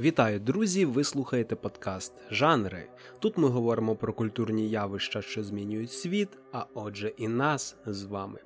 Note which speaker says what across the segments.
Speaker 1: Вітаю, друзі! Ви слухаєте подкаст Жанри. Тут ми говоримо про культурні явища, що змінюють світ, а отже, і нас з вами.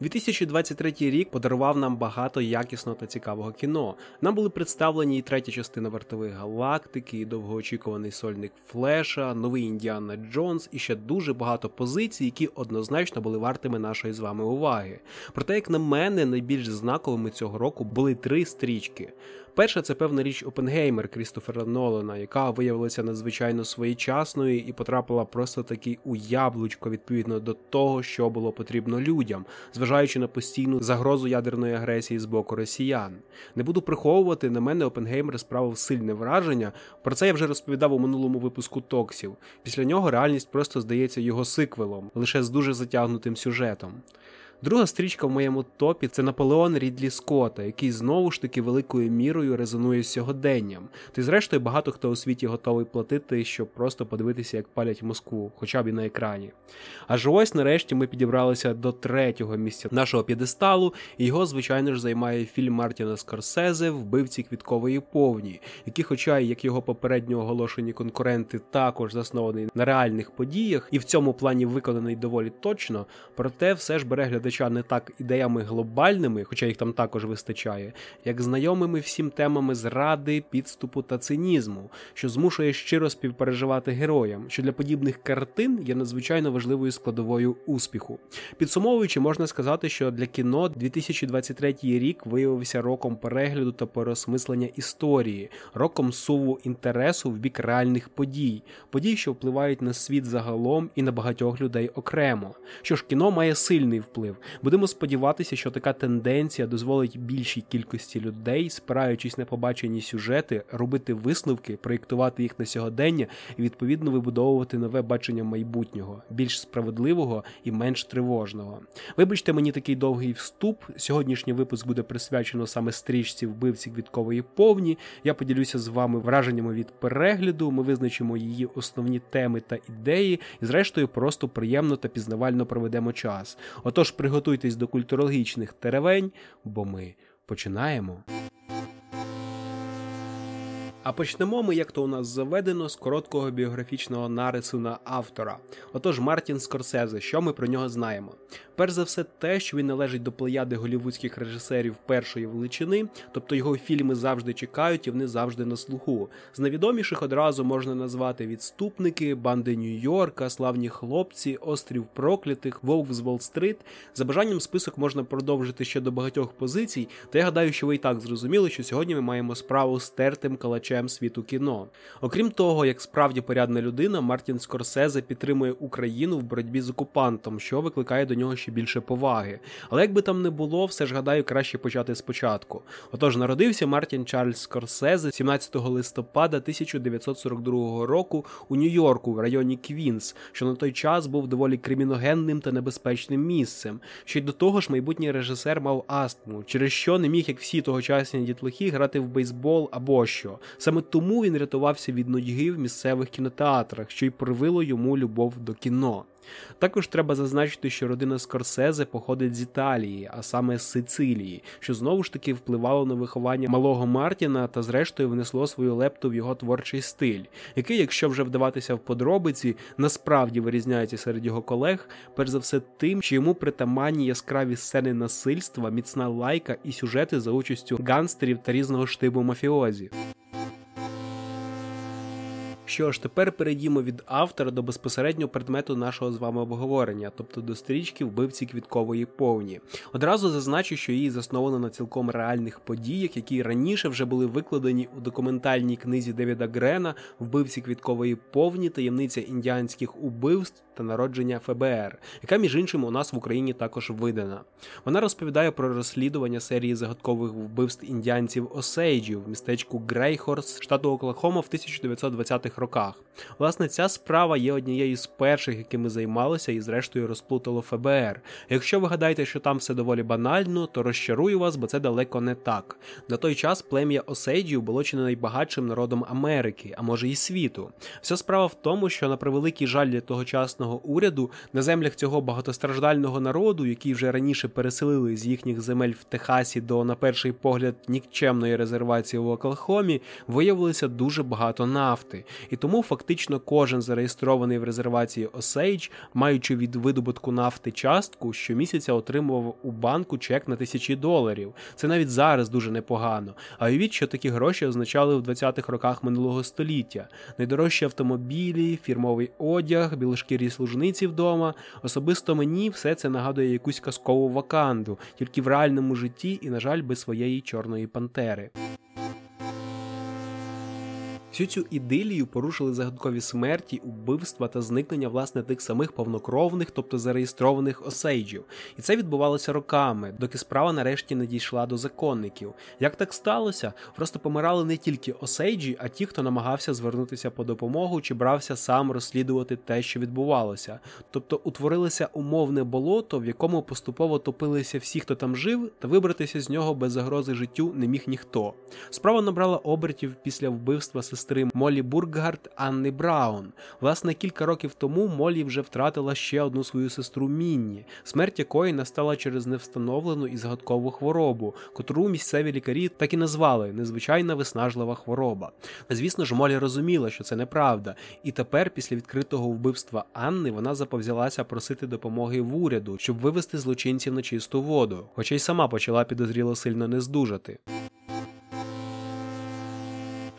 Speaker 1: 2023 рік подарував нам багато якісного та цікавого кіно. Нам були представлені і третя частина вартових галактики, і довгоочікуваний сольник Флеша, новий Індіана Джонс і ще дуже багато позицій, які однозначно були вартими нашої з вами уваги. Проте, як на мене, найбільш знаковими цього року були три стрічки. Перша це певна річ Опенгеймер Крістофера Нолана, яка виявилася надзвичайно своєчасною і потрапила просто таки у яблучко відповідно до того, що було потрібно людям, зважаючи на постійну загрозу ядерної агресії з боку росіян. Не буду приховувати, на мене Опенгеймер справив сильне враження. Про це я вже розповідав у минулому випуску Токсів. Після нього реальність просто здається його сиквелом, лише з дуже затягнутим сюжетом. Друга стрічка в моєму топі це Наполеон Рідлі Скотта, який знову ж таки великою мірою резонує з сьогоденням. Й зрештою багато хто у світі готовий платити, щоб просто подивитися, як палять Москву, хоча б і на екрані. Аж ось нарешті ми підібралися до третього місця нашого п'єдесталу, і його, звичайно ж, займає фільм Мартіна Скорсезе Вбивці квіткової повні, який, хоча як його попередньо оголошені конкуренти, також заснований на реальних подіях, і в цьому плані виконаний доволі точно, проте все ж бере глядача не так ідеями глобальними, хоча їх там також вистачає, як знайомими всім темами зради, підступу та цинізму, що змушує щиро співпереживати героям, що для подібних картин є надзвичайно важливою складовою успіху. Підсумовуючи, можна сказати, що для кіно 2023 рік виявився роком перегляду та переосмислення історії, роком суву інтересу в бік реальних подій, подій, що впливають на світ загалом і на багатьох людей окремо. Що ж кіно має сильний вплив. Будемо сподіватися, що така тенденція дозволить більшій кількості людей, спираючись на побачені сюжети, робити висновки, проєктувати їх на сьогодення і відповідно вибудовувати нове бачення майбутнього, більш справедливого і менш тривожного. Вибачте мені такий довгий вступ. Сьогоднішній випуск буде присвячено саме стрічці вбивці квіткової повні. Я поділюся з вами враженнями від перегляду. Ми визначимо її основні теми та ідеї, і, зрештою, просто приємно та пізнавально проведемо час. Отож, приготуйтесь до культурологічних теревень, бо ми починаємо. А почнемо ми, як то у нас заведено, з короткого біографічного нарису на автора. Отож, Мартін Скорсезе, що ми про нього знаємо? Перш за все, те, що він належить до плеяди голівудських режисерів першої величини, тобто його фільми завжди чекають і вони завжди на слуху. З найвідоміших одразу можна назвати відступники, банди Нью-Йорка, славні хлопці, острів проклятих, Вовк з Волл-стрит. За бажанням список можна продовжити ще до багатьох позицій, та я гадаю, що ви і так зрозуміли, що сьогодні ми маємо справу з тертим калачем світу кіно. Окрім того, як справді порядна людина, Мартін Скорсезе підтримує Україну в боротьбі з окупантом, що викликає до нього ще більше поваги. Але як би там не було, все ж гадаю, краще почати спочатку. Отож, народився Мартін Чарльз Скорсезе 17 листопада 1942 року у Нью-Йорку в районі Квінс, що на той час був доволі криміногенним та небезпечним місцем. Ще й до того ж, майбутній режисер мав астму, через що не міг, як всі тогочасні дітлахи, грати в бейсбол або що. Саме тому він рятувався від нудьги в місцевих кінотеатрах, що й привило йому любов до кіно. Також треба зазначити, що родина Скорсезе походить з Італії, а саме з Сицилії, що знову ж таки впливало на виховання малого Мартіна та, зрештою, внесло свою лепту в його творчий стиль, який, якщо вже вдаватися в подробиці, насправді вирізняється серед його колег, перш за все тим, що йому притаманні яскраві сцени насильства, міцна лайка і сюжети за участю ганстерів та різного штибу мафіозі. Що ж, тепер перейдімо від автора до безпосереднього предмету нашого з вами обговорення, тобто до стрічки вбивці квіткової повні. Одразу зазначу, що її засновано на цілком реальних подіях, які раніше вже були викладені у документальній книзі Девіда Грена Вбивці квіткової повні, таємниця індіанських убивств та народження ФБР, яка між іншим у нас в Україні також видана. Вона розповідає про розслідування серії загадкових вбивств індіанців Осейджів в містечку Грейхорс, штату Оклахома в 1920-х роках роках. Власне, ця справа є однією з перших, якими займалося і, зрештою, розплутало ФБР. Якщо ви гадаєте, що там все доволі банально, то розчарую вас, бо це далеко не так. На той час плем'я Осейджів було чи не найбагатшим народом Америки, а може і світу. Вся справа в тому, що на превеликий жаль для тогочасного уряду на землях цього багатостраждального народу, який вже раніше переселили з їхніх земель в Техасі до, на перший погляд, нікчемної резервації в Оклахомі, виявилося дуже багато нафти, і тому фактично кожен зареєстрований в резервації Осейдж, маючи від видобутку нафти частку, щомісяця отримував у банку чек на тисячі доларів. Це навіть зараз дуже непогано. А уявіть, що такі гроші означали в 20-х роках минулого століття: найдорожчі автомобілі, фірмовий одяг, білошкірі служниці вдома. Особисто мені все це нагадує якусь казкову ваканду, тільки в реальному житті і, на жаль, без своєї чорної пантери. Всю цю ідилію порушили загадкові смерті, убивства та зникнення власне тих самих повнокровних, тобто зареєстрованих осейджів. І це відбувалося роками, доки справа нарешті не дійшла до законників. Як так сталося? Просто помирали не тільки осейджі, а ті, хто намагався звернутися по допомогу чи брався сам розслідувати те, що відбувалося. Тобто утворилося умовне болото, в якому поступово топилися всі, хто там жив, та вибратися з нього без загрози життю не міг ніхто. Справа набрала обертів після вбивства сестри сестри Молі Бурггард Анни Браун. Власне, кілька років тому Молі вже втратила ще одну свою сестру Мінні, смерть якої настала через невстановлену і загадкову хворобу, котру місцеві лікарі так і назвали незвичайна виснажлива хвороба. Звісно ж, Молі розуміла, що це неправда, і тепер, після відкритого вбивства Анни, вона заповзялася просити допомоги в уряду, щоб вивести злочинців на чисту воду, хоча й сама почала підозріло сильно не здужати.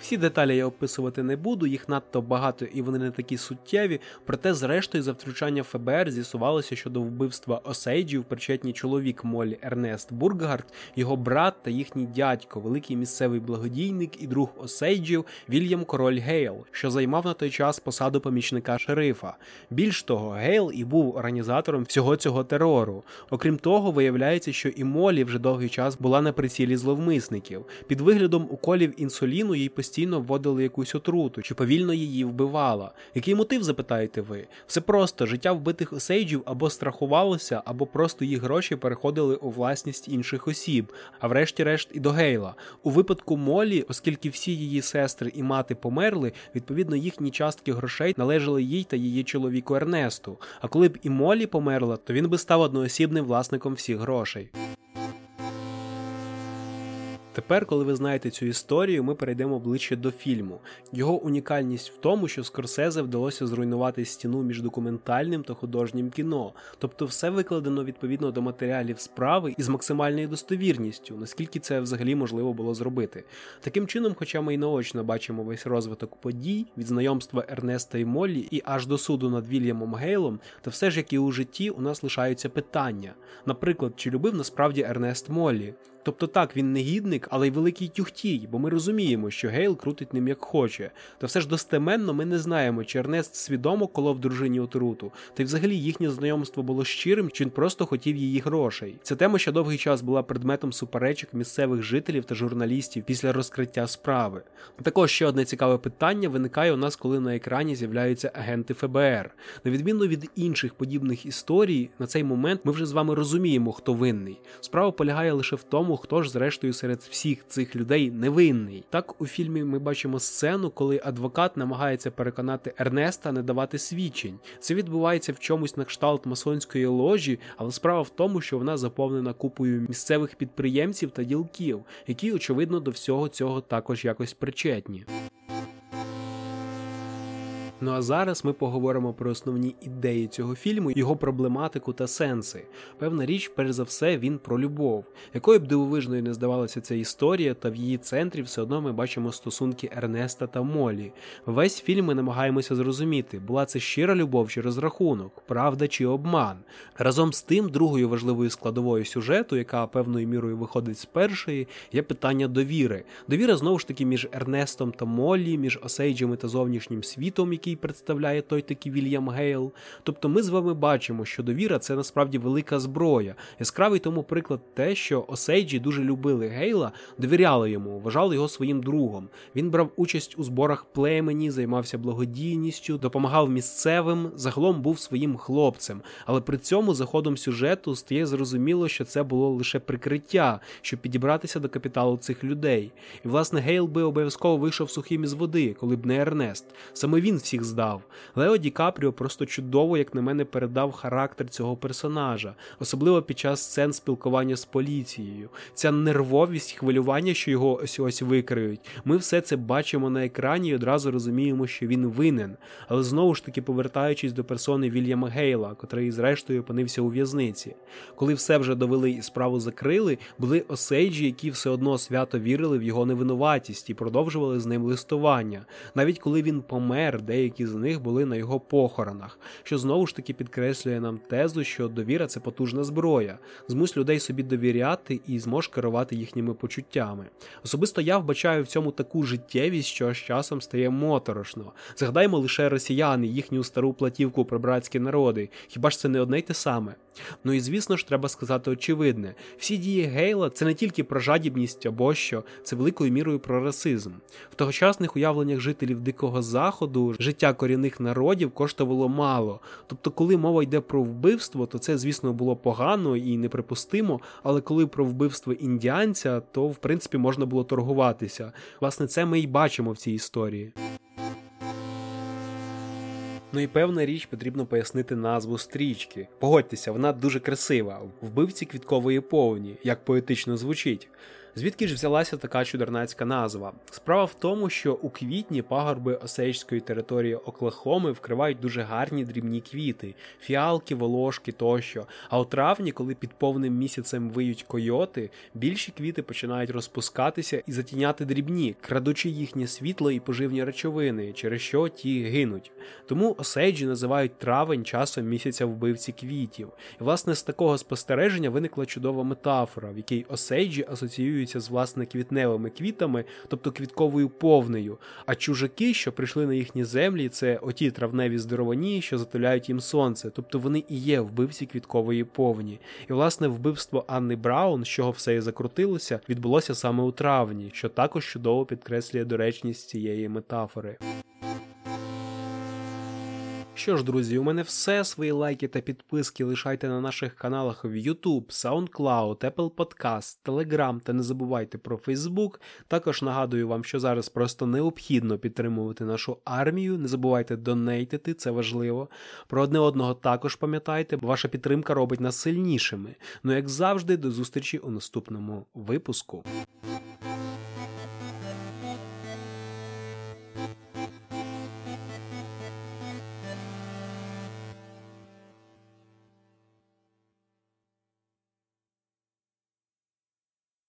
Speaker 1: Всі деталі я описувати не буду, їх надто багато і вони не такі суттєві. Проте, зрештою, за втручання ФБР з'ясувалося, що до вбивства Осейджів причетні чоловік Молі Ернест Буркгарт, його брат та їхній дядько, великий місцевий благодійник і друг Осейджів Вільям Король Гейл, що займав на той час посаду помічника шерифа. Більш того, Гейл і був організатором всього цього терору. Окрім того, виявляється, що і Молі вже довгий час була на прицілі зловмисників. Під виглядом уколів інсуліну їй постійно постійно вводили якусь отруту що повільно її вбивала. Який мотив, запитаєте ви? Все просто життя вбитих осейджів або страхувалося, або просто їх гроші переходили у власність інших осіб, а врешті-решт і до Гейла. У випадку Молі, оскільки всі її сестри і мати померли, відповідно їхні частки грошей належали їй та її чоловіку Ернесту. А коли б і Молі померла, то він би став одноосібним власником всіх грошей. Тепер, коли ви знаєте цю історію, ми перейдемо ближче до фільму. Його унікальність в тому, що Скорсезе вдалося зруйнувати стіну між документальним та художнім кіно, тобто все викладено відповідно до матеріалів справи і з максимальною достовірністю, наскільки це взагалі можливо було зробити. Таким чином, хоча ми й наочно бачимо весь розвиток подій від знайомства Ернеста і Моллі і аж до суду над Вільямом Гейлом, то все ж як і у житті у нас лишаються питання. Наприклад, чи любив насправді Ернест Моллі? Тобто так, він негідник, але й великий тюхтій, бо ми розуміємо, що Гейл крутить ним як хоче. Та все ж достеменно ми не знаємо, чи Ернест свідомо колов дружині отруту, та й взагалі їхнє знайомство було щирим, чи він просто хотів її грошей. Ця тема ще довгий час була предметом суперечок місцевих жителів та журналістів після розкриття справи. Також ще одне цікаве питання виникає у нас, коли на екрані з'являються агенти ФБР. На відміну від інших подібних історій, на цей момент ми вже з вами розуміємо, хто винний. Справа полягає лише в тому хто ж, зрештою, серед всіх цих людей невинний. Так у фільмі ми бачимо сцену, коли адвокат намагається переконати Ернеста не давати свідчень. Це відбувається в чомусь на кшталт масонської ложі, але справа в тому, що вона заповнена купою місцевих підприємців та ділків, які очевидно до всього цього також якось причетні. Ну а зараз ми поговоримо про основні ідеї цього фільму, його проблематику та сенси. Певна річ, перш за все, він про любов. Якою б дивовижною не здавалася ця історія, та в її центрі все одно ми бачимо стосунки Ернеста та Молі. Весь фільм ми намагаємося зрозуміти, була це щира любов чи розрахунок, правда чи обман. Разом з тим, другою важливою складовою сюжету, яка певною мірою виходить з першої, є питання довіри. Довіра знову ж таки між Ернестом та Моллі, між Осейджами та зовнішнім світом, який представляє той такий Вільям Гейл. Тобто ми з вами бачимо, що довіра це насправді велика зброя. Яскравий тому приклад те, що Осейджі дуже любили Гейла, довіряли йому, вважали його своїм другом. Він брав участь у зборах племені, займався благодійністю, допомагав місцевим, загалом був своїм хлопцем. Але при цьому за ходом сюжету стає зрозуміло, що це було лише прикриття, щоб підібратися до капіталу цих людей. І власне Гейл би обов'язково вийшов сухим із води, коли б не Ернест. Саме він всіх здав. Лео Ді Капріо просто чудово, як на мене, передав характер цього персонажа, особливо під час сцен спілкування з поліцією. Ця нервовість, хвилювання, що його ось ось викриють. Ми все це бачимо на екрані і одразу розуміємо, що він винен. Але знову ж таки повертаючись до персони Вільяма Гейла, котрий, зрештою, опинився у в'язниці. Коли все вже довели і справу закрили, були осейджі, які все одно свято вірили в його невинуватість і продовжували з ним листування. Навіть коли він помер, деякі з них були на його похоронах, що знову ж таки підкреслює нам тезу, що довіра це потужна зброя, змусь людей собі довіряти і змож керувати їхніми почуттями. Особисто я вбачаю в цьому таку життєвість, що з часом стає моторошно. Згадаймо лише росіяни, їхню стару платівку про братські народи. Хіба ж це не одне й те саме? Ну і звісно ж, треба сказати очевидне: всі дії Гейла це не тільки про жадібність або що, це великою мірою про расизм. В тогочасних уявленнях жителів Дикого Заходу життя корінних народів коштувало мало. Тобто, коли мова йде про вбивство, то це, звісно, було погано і неприпустимо. Але коли про вбивство індіанця, то в принципі можна було торгуватися. Власне, це ми й бачимо в цій історії. Ну і певна річ потрібно пояснити назву стрічки. Погодьтеся, вона дуже красива, вбивці квіткової повні, як поетично звучить. Звідки ж взялася така чудернацька назва? Справа в тому, що у квітні пагорби осейської території Оклахоми вкривають дуже гарні дрібні квіти, фіалки, волошки тощо. А у травні, коли під повним місяцем виють койоти, більші квіти починають розпускатися і затіняти дрібні, крадучи їхнє світло і поживні речовини, через що ті гинуть. Тому осейджі називають травень часом місяця вбивці квітів. І власне з такого спостереження виникла чудова метафора, в якій осейджі асоціюють асоціюються з власне квітневими квітами, тобто квітковою повнею. А чужаки, що прийшли на їхні землі, це оті травневі здоровані, що затуляють їм сонце, тобто вони і є вбивці квіткової повні. І власне вбивство Анни Браун, з чого все і закрутилося, відбулося саме у травні, що також чудово підкреслює доречність цієї метафори. Що ж, друзі, у мене все. Свої лайки та підписки лишайте на наших каналах в YouTube, SoundCloud, Apple Podcast, Telegram та не забувайте про Facebook. Також нагадую вам, що зараз просто необхідно підтримувати нашу армію. Не забувайте донейтити, це важливо. Про одне одного також пам'ятайте, бо ваша підтримка робить нас сильнішими. Ну як завжди, до зустрічі у наступному випуску.